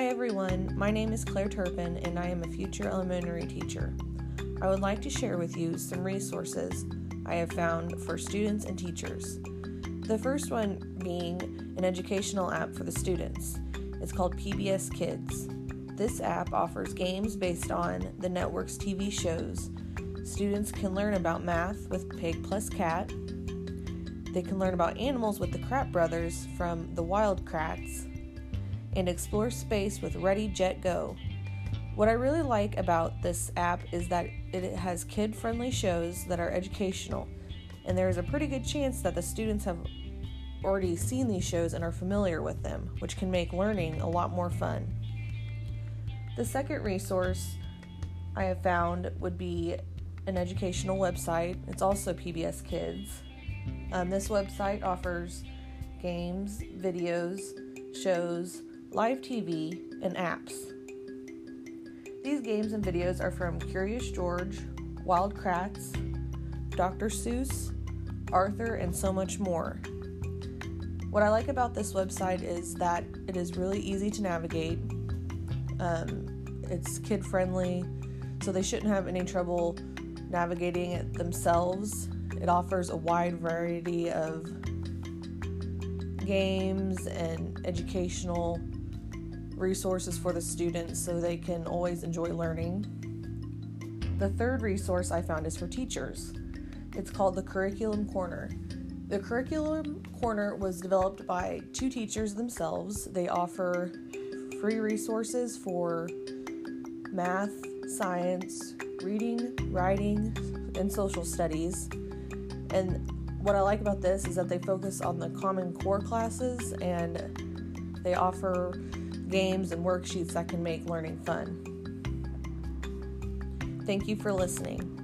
everyone, my name is Claire Turpin and I am a future elementary teacher. I would like to share with you some resources I have found for students and teachers. The first one being an educational app for the students. It's called PBS Kids. This app offers games based on the network's TV shows. Students can learn about math with Peg Plus Cat. They can learn about animals with the Kratt Brothers from the Wild Kratts and explore space with Ready Jet Go. What I really like about this app is that it has kid friendly shows that are educational, and there is a pretty good chance that the students have already seen these shows and are familiar with them, which can make learning a lot more fun. The second resource I have found would be an educational website. It's also PBS Kids. Um, this website offers games, videos, shows, live TV, and apps. These games and videos are from Curious George, Wild Kratts, Dr. Seuss, Arthur, and so much more. What I like about this website is that it is really easy to navigate. Um, it's kid friendly, so they shouldn't have any trouble navigating it themselves. It offers a wide variety of games and educational resources for the students so they can always enjoy learning. The third resource I found is for teachers. It's called the Curriculum Corner. The Curriculum Corner was developed by two teachers themselves. They offer free resources for math, science, reading, writing, and social studies. And what I like about this is that they focus on the Common Core classes and they offer games and worksheets that can make learning fun. Thank you for listening.